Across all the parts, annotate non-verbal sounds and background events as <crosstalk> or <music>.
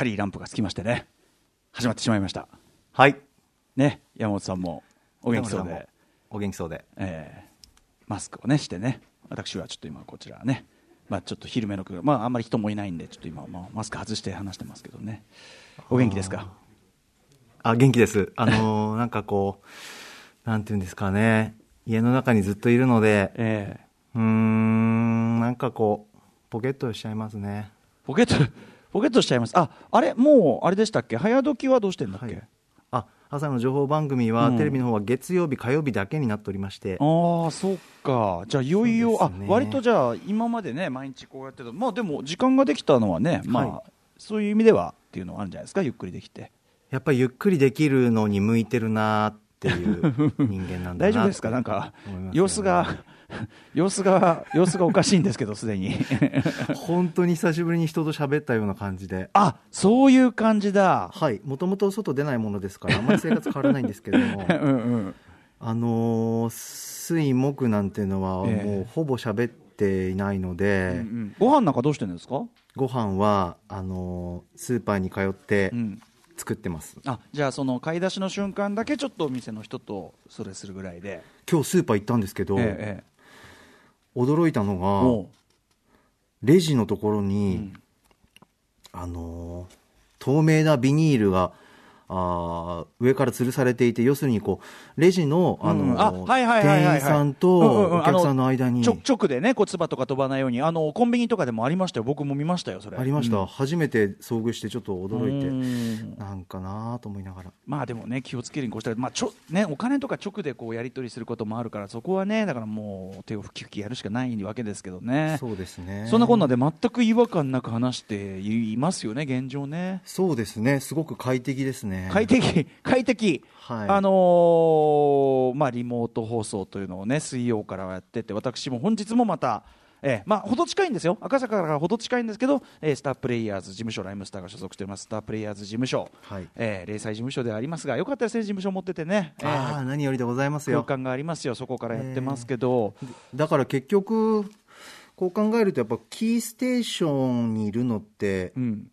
タリーランプがつきましてね始まってしまいました。はい。ね山本さんもお元気そうで。も、お元気そうで。えーマスクをねしてね。私はちょっと今こちらね。まあちょっと昼目の空まああんまり人もいないんでちょっと今、まあ、マスク外して話してますけどね。お元気ですか？あ元気です。あのー <laughs> なんかこうなんていうんですかね。家の中にずっといるので。ええ。うーんなんかこうポケットしちゃいますね。ポケット？ポケットしちゃいます。ああれもうあれでしたっけ？早時はどうしてんだっけ、はい。あ朝の情報番組は、うん。テレビの方は月曜日火曜日だけになっておりまして。ああそっか。じゃあいよいよ、ね。割とじゃあ今までね毎日こうやってた。まあでも時間ができたのはねまあ、はそういう意味ではっていうのはあるんじゃないですか？ゆっくりできて。やっぱりゆっくりできるのに向いてるなっていう人間なんだな <laughs> 大丈夫ですか？なんか様子が <laughs> 様子が様子がおかしいんですけどすでに。<laughs> 本当に久しぶりに人と喋ったような感じで。あそういう感じだ。はい。もともと外出ないものですからあんまり生活変わらないんですけれども。<laughs> うんうん。あのー水木なんていうのはええ。もうほぼ喋っていないので、うんうん。ご飯なんかどうしてるんですか、ご飯はあのースーパーに通ってうん、作ってます、あじゃあその買い出しの瞬間だけちょっとお店の人とそれするぐらいで。今日スーパー行ったんですけど、えええ驚いたのえがもレジのところう、うに、ん。あのー透明なビニールがあー上から吊るされていて要するにこうレジの、あのーうん。あはいはいはいはいはい。店員さんうんうんとうん。お客さんの間に。ちょ直でねこう唾とか飛ばないように。あのコンビニとかでもありましたよ。僕も見ましたよそれ。ありました、うん。初めて遭遇してちょっと驚いて、うん。なんかなと思いながら。まあでもね気をつけるにこうしたら、まあちょね、お金とか直でこうやり取りすることもあるからそこはねだからもう手をふきふきやるしかないわけですけどね。そうですね。そんなこんなで全く違和感なく話していますよね現状ね。そうですね。すごく快適ですね快適 <laughs> 快適、はい。あのーまあ、リモート放送というのをね水曜からはやってて私も本日もまたええまあ、ほど近いんですよ、赤坂からほど近いんですけど、えースタープレイヤーズ事務所、ライムスターが所属しております、スタープレイヤーズ事務所、はい。えー零細事務所ではありますが、よかったですね、事務所持っててね、えーああ何よりでございますよ。空間がありますよ、そこからやってますけど、だから結局こう考えるとやっぱキーステーションにいるのってうん、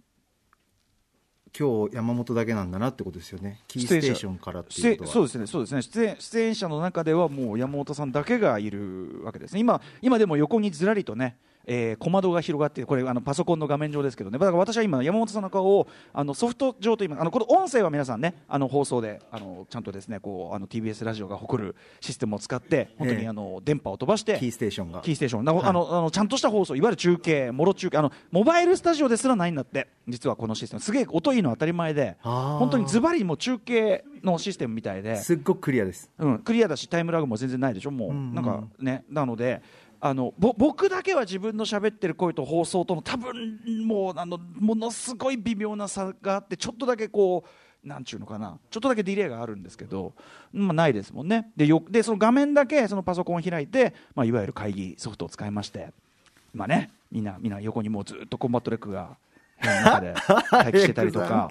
今日山本だけなんだなってことですよね。キーステーションからって出いうそうですね、そうですね。出演出演者の中ではもう山本さんだけがいるわけですね、今今でも横にずらりとね、えー小窓が広がって、これあのパソコンの画面上ですけどね、だから私は今、山本さんの顔をあのソフト上と今、あのこの音声は皆さんね、あの放送であのちゃんとですねこうあの TBS ラジオが誇るシステムを使って、本当ええにあの電波を飛ばして。キーステーションが。キーステーション。なあのあのちゃんとした放送いわゆる中継もろ中継あのモバイルスタジオですらないんだって実はこのシステム。すげえ音いいの当たり前で本当にズバリもう中継のシステムみたいで。すっごくクリアです。うん、クリアだしタイムラグも全然ないでしょもう、うんうん。なんかねなのであのぼ僕だけは自分の喋ってる声と放送との多分もうあのものすごい微妙な差があってちょっとだけこうなんちゅうのかな。ちょっとだけディレイがあるんですけど、まあ、ないですもんね。でよでその画面だけそのパソコンを開いて、まあ、いわゆる会議ソフトを使いまして。今ねみんなみんな横にもうずっとコンバットレックが中で <laughs> 待機してたりとか。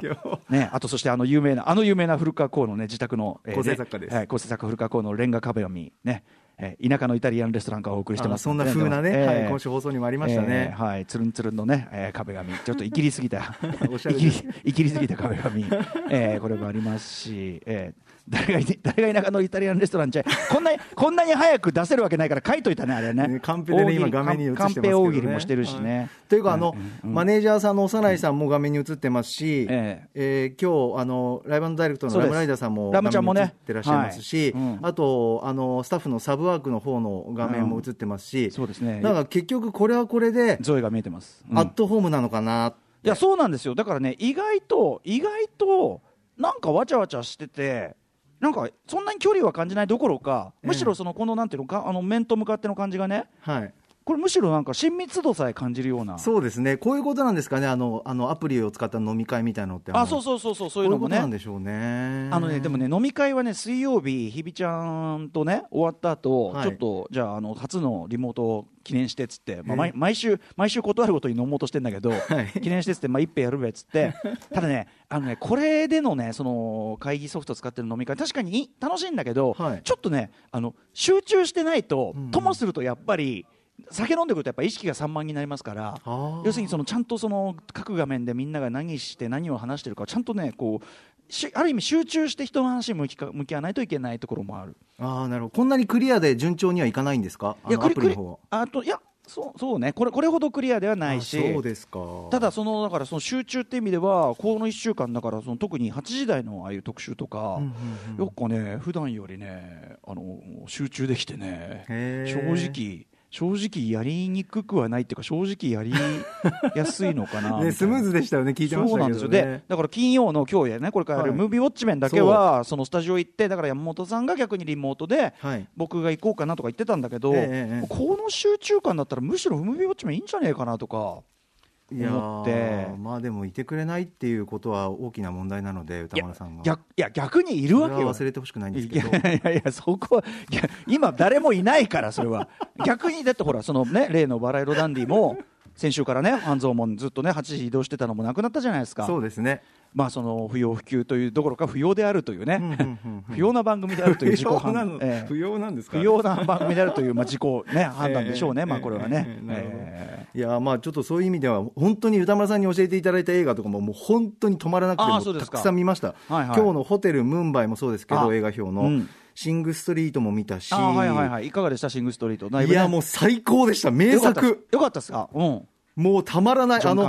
ね、あとそしてあの有名なあの有名な古川光のね自宅の、えー構成作家です。はい、構成作家古川光のレンガ壁紙。ね、えー田舎のイタリアンレストランからお送りしてますあそんな風なね、えーはい、今週放送にもありましたね、えーはい、つるんつるんのね、えー壁紙、ちょっといきりすぎた、<laughs> おしゃれいきりいきりすぎた壁紙、えーこれもありますし、えー誰がい誰が田舎のイタリアンレストランじゃこんなにこんなに早く出せるわけないから書いといたねあれね。ねカンペでね今画面に映してますけどね。カンペ大喜利もしてるしね、はい。というかあの、うんマネージャーさんの幼いさんも画面に映ってますし、ええ。ー今日あのライブダイレクトのラムライダーさんもラムちゃんもね。てらっしゃいますし、はい。うん。あとあのスタッフのサブワークの方の画面も映ってますし、そうですね。だから結局これはこれで、ゾエが見えてます、うん。アットホームなのかないやそうなんですよ。だからね意外と意外となんかわちゃわちゃしててなんかそんなに距離は感じないどころかむしろそのこのなんていうのかあの面と向かっての感じがねはいこれむしろなんか親密度さえ感じるような。そうですね。こういうことなんですかね。あのあのアプリを使った飲み会みたいなのって。あそううそうそうそうそういうのもね。なんでしょうね。あのねでもね飲み会はね水曜日ひびちゃんとね終わった後、はい。ちょっとじゃああの初のリモートを記念してっつって、まあ、ええ。毎毎週毎週断るごとに飲もうとしてんだけど、い。記念してっつってまあ一杯やるべっつって <laughs> ただねあのねこれでのねその会議ソフト使ってる飲み会確かにい楽しいんだけど、はい。ちょっとねあの集中してないと、うん。ともするとやっぱり酒飲んでくるとやっぱ意識が散漫になりますから要するにそのちゃんとその各画面でみんなが何して何を話してるかちゃんとねこうしある意味集中して人の話に向きか向き合わないといけないところもある。ああなるほど。こんなにクリアで順調にはいかないんですか？いやクリクリあといやそうそうね。これこれほどクリアではないし。あそうですか。ただそのだからその集中っていう意味ではこの1週間だからその特に8時台のああいう特集とか、よくね普段よりねあの集中できてねへ正ー直正直やりにくくはないっていうか正直やりやすいのかな <laughs> ね、スムーズでしたよね聞いてましそうたけど、ね、なんですよ。でだから金曜の今日やねこれからやるはいムービーウォッチメンだけはそのスタジオ行ってだから山本さんが逆にリモートではい。僕が行こうかなとか言ってたんだけど、ええええこの集中感だったらむしろムービーウォッチメンいいんじゃねえかなとか思って。ーまあでもいてくれないっていうことは大きな問題なので歌丸さんが逆いや逆にいるわけよ忘れてほしくないんですいけどやいやいや、そこはいや今、誰もいないから、それは。逆に、だってほら、そのね、例のバラ色ダンディも、先週からね、半蔵門ずっとね、8時移動してたのもなくなったじゃないですか。そうですねまあ、その不要不急というどころか不要であるというね、不要な番組であるという自己不要なの判断、ええ。不要なんですか？不要な番組であるという、まあ、自己、ね、<laughs> 判断でしょうね、ええまあ、これはね。いやまあちょっとそういう意味では本当に歌丸さんに教えていただいた映画とかももう本当に止まらなくてたくさん見ました、はいはい。今日のホテルムンバイもそうですけあど映画表の、うん。シングストリートも見たし。あはいはいはい、いかがでした、シングストリート、いやもう最高でした。名作。よかったですか、うん、もうたまらない。あの。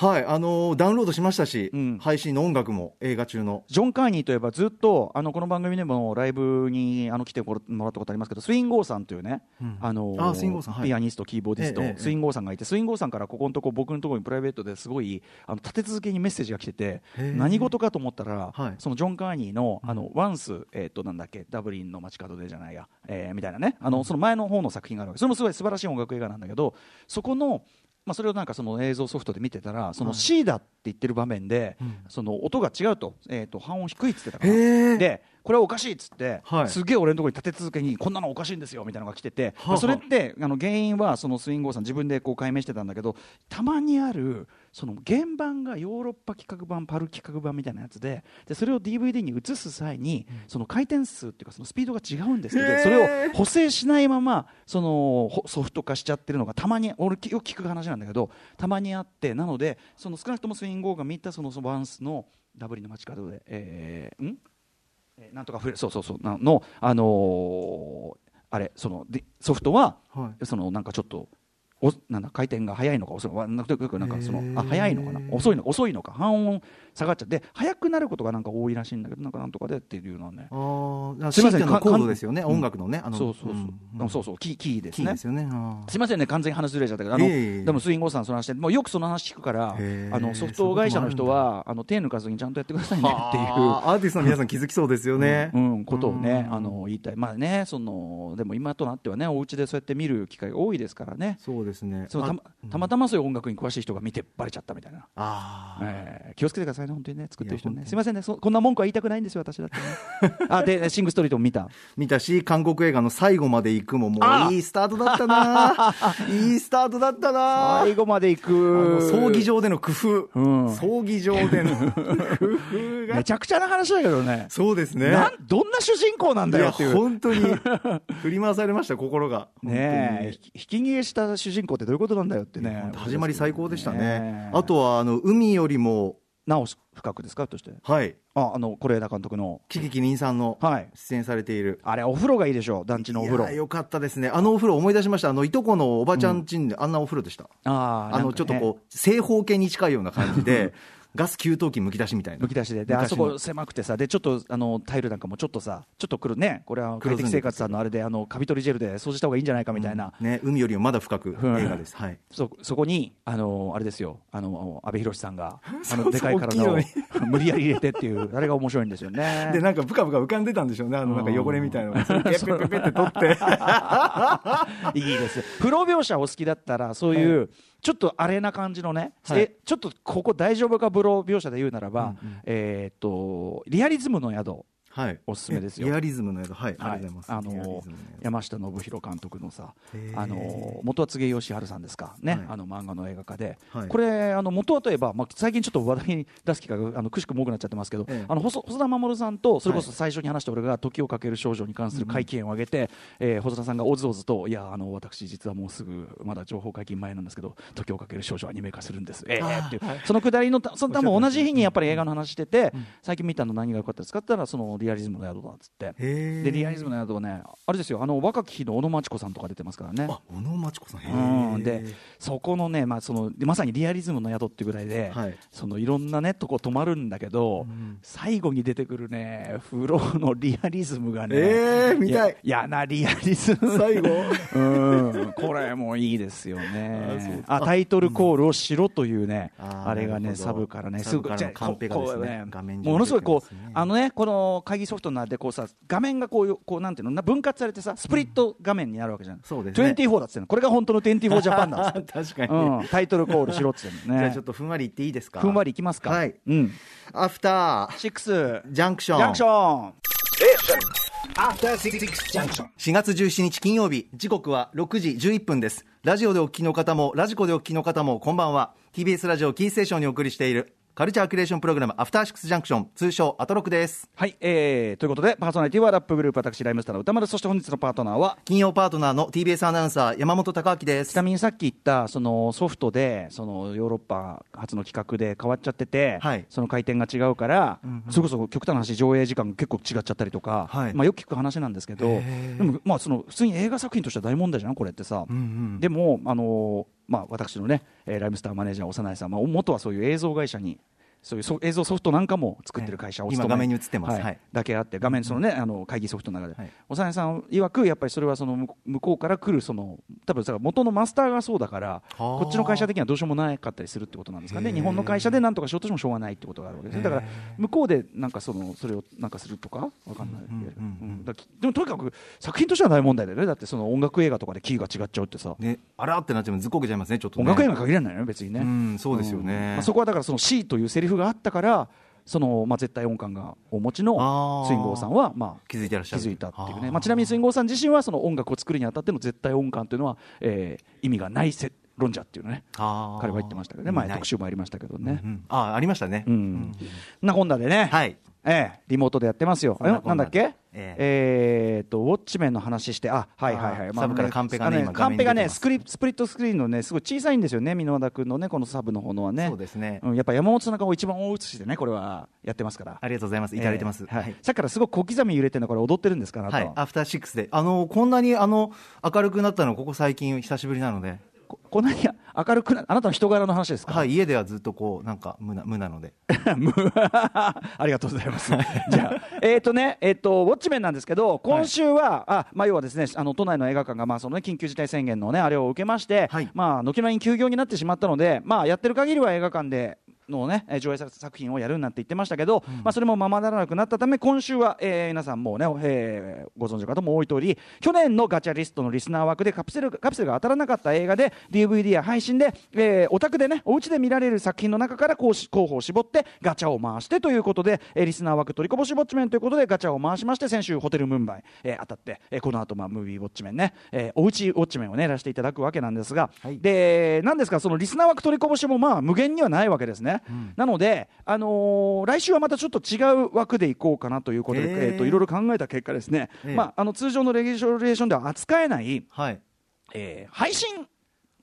はいあのダウンロードしましたし、うん。配信の音楽も映画中の。ジョン・カーニーといえばずっとあのこの番組でもライブにあの来てもらったことありますけどスウィンゴーさんというね、うん。あのあスウィンゴーさんはい。ピアニストキーボーディスト、ええええ。スウィンゴーさんがいてスウィンゴーさんからここのとこ僕のところにプライベートですごいあの立て続けにメッセージが来てて何事かと思ったら、はい。そのジョン・カーニーのあのワンス、えー、となんだっけダブリンの街角でじゃないや、えーみたいなね。あのその前の方の作品があるわけ。それもすごい素晴らしい音楽映画なんだけどそこのまあ、それをなんかその映像ソフトで見てたらその C だって言ってる場面で、うん。その音が違うと,、えー、と半音低いっつってたからでこれはおかしいっつって、はい。すげえ俺のところに立て続けにこんなのおかしいんですよみたいなのが来てて、はあそれってあの原因はそのスインゴーさん自分でこう解明してたんだけどたまにあるその原版がヨーロッパ企画版パル企画版みたいなやつででそれを DVD に移す際にその回転数っていうかそのスピードが違うんですけどそれを補正しないままそのほソフト化しちゃってるのがたまに俺よく聞く話なんだけどたまにあってなのでその少なくともスインゴーが見たそのそのバンスのダブリンの街角で、えーん？えーなんとかフレそうそうそうなの、あのーあれそのでソフトは、はい。そのなんかちょっとおなんだ回転が速いのか遅いのかなんとなくなんかそのあ速いのかな？遅いのか遅いのか半音下がっちゃって速くなることがなんか多いらしいんだけどなんかなんとかでっていうのはね。あーすいませんコードですよね、か音楽のね、あのそうそうそう、んあそうそうキーキーですね。キーですよね。あー。すみませんね、完全に話ずれちゃったけど、あのでもスインゴーさん、その話で、もうよくその話聞くから、あのソフト会社の人は、あの手抜かずにちゃんとやってくださいねっていう。アーティストの皆さん気づきそうですよね。うんうんことをね、うんあの言いたい、まあね、そのでも今となってはね、お家でそうやって見る機会が多いですからね、そうですね。そのたまあたまたまそういう音楽に詳しい人が見てばれちゃったみたいな、あー。えー気をつけてくださいね、本当にね、作ってる人ね、すみませんねそ、こんな文句は言いたくないんですよ、私だってね。<laughs> あで、シングストリートも見た、見たし、韓国映画の最後まで行くももあういいスタートだったな。<laughs> いいスタートだったな。最後まで行く、葬儀場での工夫、うん。葬儀場での <laughs> 工夫が。めちゃくちゃな話だけどね。そうですね。なんどんな主人公なんだよっていう。本当に振り回されました心が。ねえ、ひひき逃げした主人公ってどういうことなんだよってね始まり最高でしたね。ねえ。あとはあの海よりもなお深くですか？として。はい。あ、あの、是枝監督の。キキキリンさんのはい。出演されている。あれ、お風呂がいいでしょ団地のお風呂。いや。よかったですね。あのお風呂思い出しました。あのいとこのおばちゃんちんであんなお風呂でした、あーあのちょっとこう正方形に近いような感じで <laughs> ガス給湯器むき出しみたいな。むき出しで、で、あそこ狭くてさ、で、ちょっと、あの、タイルなんかもちょっとさ、ちょっと来るね、これは快適生活さんのあれで、あの、カビ取りジェルで掃除した方がいいんじゃないかみたいな。ね、海よりもまだ深くうん。映画です、はい。そそこに、あのあれですよ、あの阿部寛さんが、<laughs> あのでかい体を <laughs> 無理やり入れてっていう、あれが面白いんですよね。でなんかブカブカ浮かんでたんでしょうね。あのなんか汚れみたいなのペッペッペッペッって取っていいです。風呂描写お好きだったら、そういう、ちょっとあれな感じのね、はいえちょっとここ大丈夫か風呂描写で言うならば、うんうんえーっと、リアリズムの宿。はい。おすすめですよ。えリアリズムの宿、はい。あはい。りがとうございます。あの山下信弘監督のさあの元は柘義治さんですか？ね、はい。あの漫画の映画化で、はい。これあの元はといえば、まあ、最近ちょっと話題に出す機会があのくしくも多くなっちゃってますけど、ええ。あの細細田守さんとそれこそ最初に話した俺が時をかける少女に関する会見を挙げて、えー細田さんがおずおずといやあの私実はもうすぐまだ情報解禁前なんですけど時をかける少女アニメ化するんです。ええっていう、そのくだりのその多分同じ日にやっぱり映画の話してて、最近見たの何が良かったですか？って言ったらそのリアリズムの宿だっつって。でリアリズムの宿はねあれですよあの若き日の小野真知子さんとか出てますからね。あ、小野真知子さん。へうん。ーでそこのね、まあ、そのでまさにリアリズムの宿っていうぐらいで、はい。そのいろんなねとこ泊まるんだけど、最後に出てくるね風呂のリアリズムがね、えー見たい。ややなリアリズム。最後？<laughs> うん。これもいいですよね。ああタイトルコールをしろというね、あれがねサブからねサブからのカンペがですねね画面上にものすごいこう、あのねこの会議ソフトなんでこうさ画面がこういうこうなんていうのな分割されてさスプリット画面になるわけじゃん、そうですね。24だっつってんの。これが本当の24ジャパンだっつって <laughs> 確かに。うん、タイトルコールしろっつってんの。じゃあねちょっとふんわり言っていいですか？ふんわりいきますか。はい。うん。 After、Six。Junction。Junction。After Six Junction. 4月17日金曜日、時刻は6時11分です。ラジオでお聞きの方も、ラジコでお聞きの方も、こんばんは。TBS ラジオキーステーションにお送りしている、カルチャークリエーションプログラム、アフターシックスジャンクション、通称アトロクです。はい、えー、ということでパーソナリティはラップグループ私ライムスターの宇多丸そして本日のパートナーは金曜パートナーの TBS アナウンサー、山本貴明です。ちな。みにさっき言ったそのソフトでそのヨーロッパ初の企画で変わっちゃってて、はい。その回転が違うから、それこそ極端な話上映時間が結構違っちゃったりとか、はい。まあ、よく聞く話なんですけどでも、まあ、その普通に映画作品としては大問題じゃんこれってさ、うんうん。でも、あのーまあ、私のね、えーライムスターマネージャー幼いさん、まあ、元はそういう映像会社にそういうソ映像ソフトなんかも作ってる会社をええ今画面に映ってます。はいだけあって画面そのね、あの会議ソフトの中で、はい。幼いさん曰くやっぱりそれはその向こうから来るその多分さ元のマスターがそうだからこっちの会社的にはどうしようもなかったりするってことなんですかね。日本の会社でなんとかしようとしてもしょうがないってことがあるわけですね。だから向こうでなんかそのそれをなんかするとかわかんない、うんうんうんうんだからでもとにかく作品としては大問題だよね。だってその音楽映画とかでキーが違っちゃうってさ、ね、あらってなっちゃうずっこけちゃいますね、ちょっと、ね。音楽映画に限らないよね別にね、うん、そうですよね。うん。まあ、そこはだからその C というセリフがあったからその、まあ、絶対音感がお持ちのスインゴーさんは、まあ、気づいてらっしゃる。気づいたっていうね。まあ、ちなみにスインゴーさん自身はその音楽を作るにあたっての絶対音感というのは、えー意味がないせ論者っていうのね。彼は言ってましたけどね。前特集もありましたけどね、うんあーありましたね。うん。な本田でね、はい。ええリモートでやってますよ。なんだっけ？ええーっとウォッチメンの話して、あ、はいはいはい。サブからカンペがねカンペがねスクリスプリットスクリーンのねすごい小さいんですよね。箕輪田君のねこのサブの方のはね。そうですねんやっぱ山本さんが一番大写しでねこれはやってますから。ありがとうございます。いただいてます。えーはい。さっきからすごく小刻みに揺れてるのこれ踊ってるんですかは。。はいアフターシックスで。あの、こんなに、あの、明るくなったの、ここ最近、久しぶりなので。ここんなに明るくなあなたの人柄の話ですか？はい、家ではずっとこう、なんか、無な、無なので。<laughs> む <laughs> ありがとうございます。<laughs> じゃあ、えっ、とね、えっ、と、ウォッチメンなんですけど、今週は、あ、まあ、要はですね、あの、都内の映画館が、まあ、そのね、緊急事態宣言のね、あれを受けまして、はいまあ、軒並み休業になってしまったので、まあ、やってる限りは映画館で、のね、えー上映された作品をやるなんて言ってましたけど、まあ、それもままならなくなったため、今週は、えー皆さんもうね、えーご存知の方も多い通り、去年のガチャリストのリスナー枠でカプセルカプセルが当たらなかった映画で、DVD や配信で、えーお宅でね、お家で見られる作品の中から候補候補を絞って、ガチャを回してということで、えーリスナー枠取りこぼしウォッチメンということで、ガチャを回しまして、先週、ホテルムンバイ、えー当たって、えーこの後、まあ、ムービーウォッチメンね、えーおうちウォッチメンをね、やらせていただくわけなんですが、はい。で、なんですか、そのリスナー枠取りこぼしもまあ無限にはないわけですね。なので、あのー来週はまたちょっと違う枠でいこうかなということで、へー。えーといろいろ考えた結果ですね、ええ。まあ、あの通常のレギュレーションでは扱えない、はい。えー配信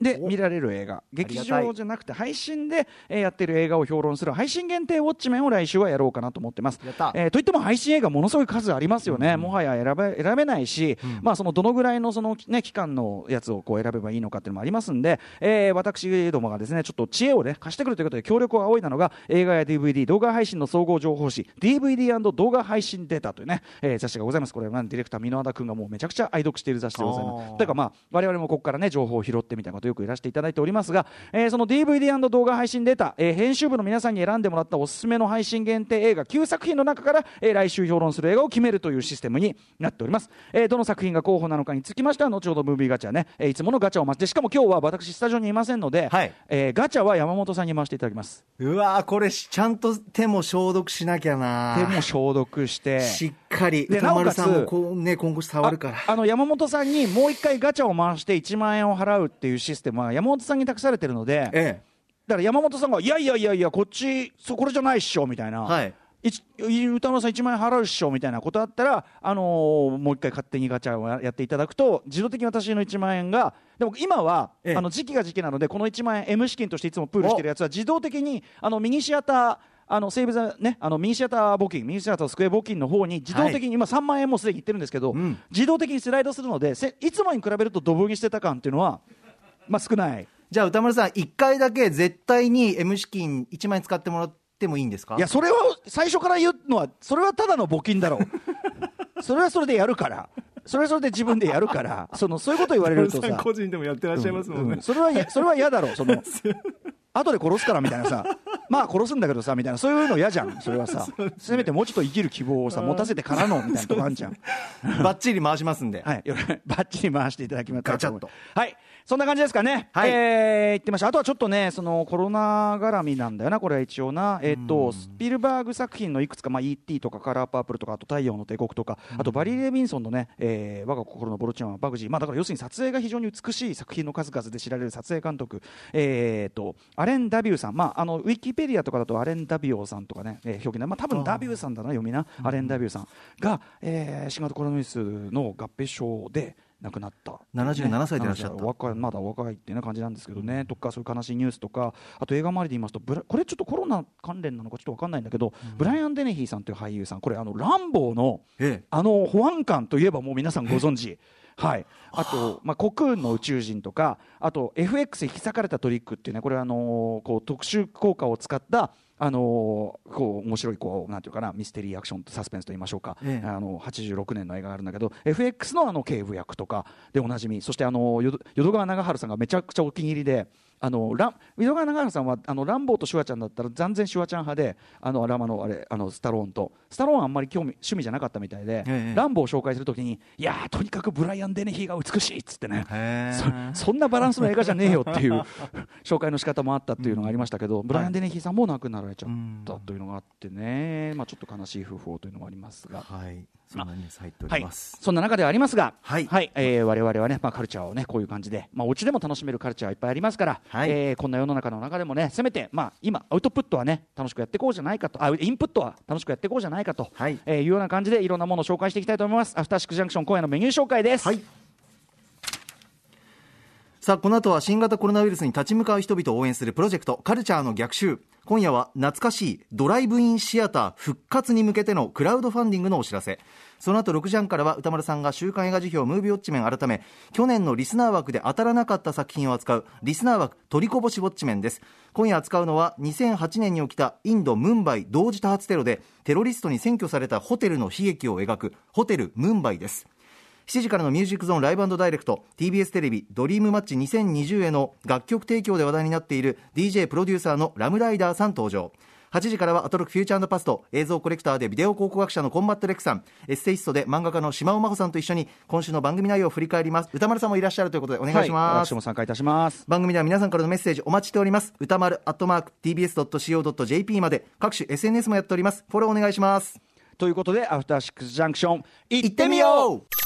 で見られる映画。劇場じゃなくて配信で、えーやってる映画を評論する配信限定ウォッチメンを来週はやろうかなと思ってます。えーといっても配信映画ものすごい数ありますよね、もはや選べ選べないし、まあ、そのどのぐらいのその、ね、期間のやつをこう選べばいいのかっていうのもありますんで、えー私どもがですねちょっと知恵を、ね、貸してくるということで協力を仰いだのが映画や DVD 動画配信の総合情報誌 DVD& 動画配信データというね、えー雑誌がございます。これは、ね、ディレクター箕輪田君がもうめちゃくちゃ愛読している雑誌でございます。というかまあ我々もここからね情報を拾ってみたいなこととよくやらせていただいておりますが、えーその DVD& 動画配信データ、えー編集部の皆さんに選んでもらったおすすめの配信限定映画9作品の中から、えー来週評論する映画を決めるというシステムになっております、えーどの作品が候補なのかにつきましては後ほどムービーガチャね、えーいつものガチャを回してしかも今日は私スタジオにいませんので、はい。えーガチャは山本さんに回していただきます。うわーこれしちゃんと手も消毒しなきゃな手も消毒してしっかりで歌丸さんもこうね今後触るから。ああの山本さんにもう一回ガチャを回して1万円を払うっていうシステムは山本さんに託されてるので、えだから山本さんが、いやいやいやいや、こっち、そこれじゃないっしょみたいな、はい。歌丸さん1万円払うっしょみたいなことあったら、あのーもう一回勝手にガチャをややっていただくと、自動的に私の1万円が、でも今は、ええ。あの時期が時期なので、この1万円、M 資金としていつもプールしてるやつは、自動的にあのミニシアター、あのセーブザね、あのミニシアター募金、ミニシアタースクエア募金の方に自動的に、今3万円もすでにいってるんですけど、ん。自動的にスライドするので、せいつもに比べるとドブにしてた感っていうのは、まあ、少ない。じゃあ歌丸さん1回だけ絶対に M 資金1万円使ってもらってもいいんですか？いや、それは最初から言うのは、それはただの募金だろう。<laughs> それはそれでやるから。それはそれで自分でやるから。その、そういうこと言われるとさ。人でもやってらっしゃいますもんねうんそれはや、それは嫌だろう。その、後で殺すからみたいなさ。<laughs> まあ殺すんだけどさ、みたいな。そういうの嫌じゃん。それはさ。<laughs> せめてもうちょっと生きる希望をさ、持たせてからの、みたいなとこあるじゃん。バッチリ回しますんではい、バッチリ回していただきますガチャッとはい、そんな感じですかね。はいえー、言ってました。あとはちょっとね、そのコロナ絡みなんだよな、これは一応な。えっ、と、スピルバーグ作品のいくつか、まあ、E.T. とかカラーパープルとか、あと太陽の帝国とか、あとバリー・レビンソンのね、えー我が心のボルチアンはバグジー。まあ、だから要するに撮影が非常に美しい作品の数々で知られる撮影監督、えー、と、アレン・ダビューさん。まあ、あの、ウィキペディアとかだとアレン・ダビオさんとかね、えー表記な。まあ、多分ダビューさんだな、読みな。アレン・ダビューさん。が、えー新型コロナウイルスの合併症で、亡くなった、77歳でいらっしゃった。ね若いまだ若いっていうな感じなんですけどね、とかそういう悲しいニュースとかあと映画周りで言いますとブラこれちょっとコロナ関連なのかちょっと分かんないんだけど、ブライアン・デネヒーさんという俳優さん。これあのランボーのええ。あの保安官といえばもう皆さんご存知。はい、あと、まあ、コクーンの宇宙人とかあと FX 引き裂かれたトリックっていうねこれはあのーこう特殊効果を使ったあのーこう面白いこうなんていうかなミステリーアクションとサスペンスと言いましょうか、ええ。あの86年の映画があるんだけど FX のあの警部役とかでおなじみ。そしてあの淀川長春さんがめちゃくちゃお気に入りであのラン淀川長春さんはあのランボーとシュワちゃんだったら断然シュワちゃん派であのラマのあれあのスタローンと。スタローンはあんまり興味趣味じゃなかったみたいで、ええ。ランボーを紹介するときにいやーとにかくブライアン・デネヒーが美しいっつってね。そそんなバランスの映画じゃねえよっていう <laughs> 紹介の仕方もあったっていうのがありましたけど、ブライアン・デネヒーさんも亡くなられちゃったというのがあってね、まあ、ちょっと悲しい訃報というのもありますが。はい。そんなニュース入っておはいります、、そんな中ではありますが、はい。えー我々はね、まあ、カルチャーをね、こういう感じで、まあ、お家でも楽しめるカルチャーはいっぱいありますから、はい。えーこんな世の中の中でもね、せめて、まあ、今、アウトプットはね、楽しくやっていこうじゃないかと、あインプットは楽しくやっていこうじゃないかと、はい。えーいうような感じで、いろんなものを紹介していきたいと思います。アフターシックスジャンクション、今夜のメニュー紹介です。はいさあこの後は新型コロナウイルスに立ち向かう人々を応援するプロジェクトカルチャーの逆襲。今夜は懐かしいドライブインシアター復活に向けてのクラウドファンディングのお知らせ。その後6時半からは歌丸さんが週刊映画辞表ムービーウォッチメン改め去年のリスナー枠で当たらなかった作品を扱うリスナー枠取りこぼしウォッチメンです。今夜扱うのは2008年に起きたインド・ムンバイ同時多発テロでテロリストに占拠されたホテルの悲劇を描くホテル・ムンバイです。7時からのミュージックゾーンライブダイレクト TBS テレビドリームマッチ2020への楽曲提供で話題になっている DJ プロデューサーのラムライダーさん登場。8時からはアトロクフューチャーパスト映像コレクターでビデオ考古学者のコンバットレックさん。エッセイストで漫画家のしまおまほさんと一緒に今週の番組内容を振り返ります。宇多丸さんもいらっしゃるということでお願いします、はい、私も参加いたします。番組では皆さんからのメッセージお待ちしております。歌丸アットマーク TBS.CO.JP まで各種 SNS もやっております。フォローお願いします。ということで、アフターシックスジャンクション、行ってみよう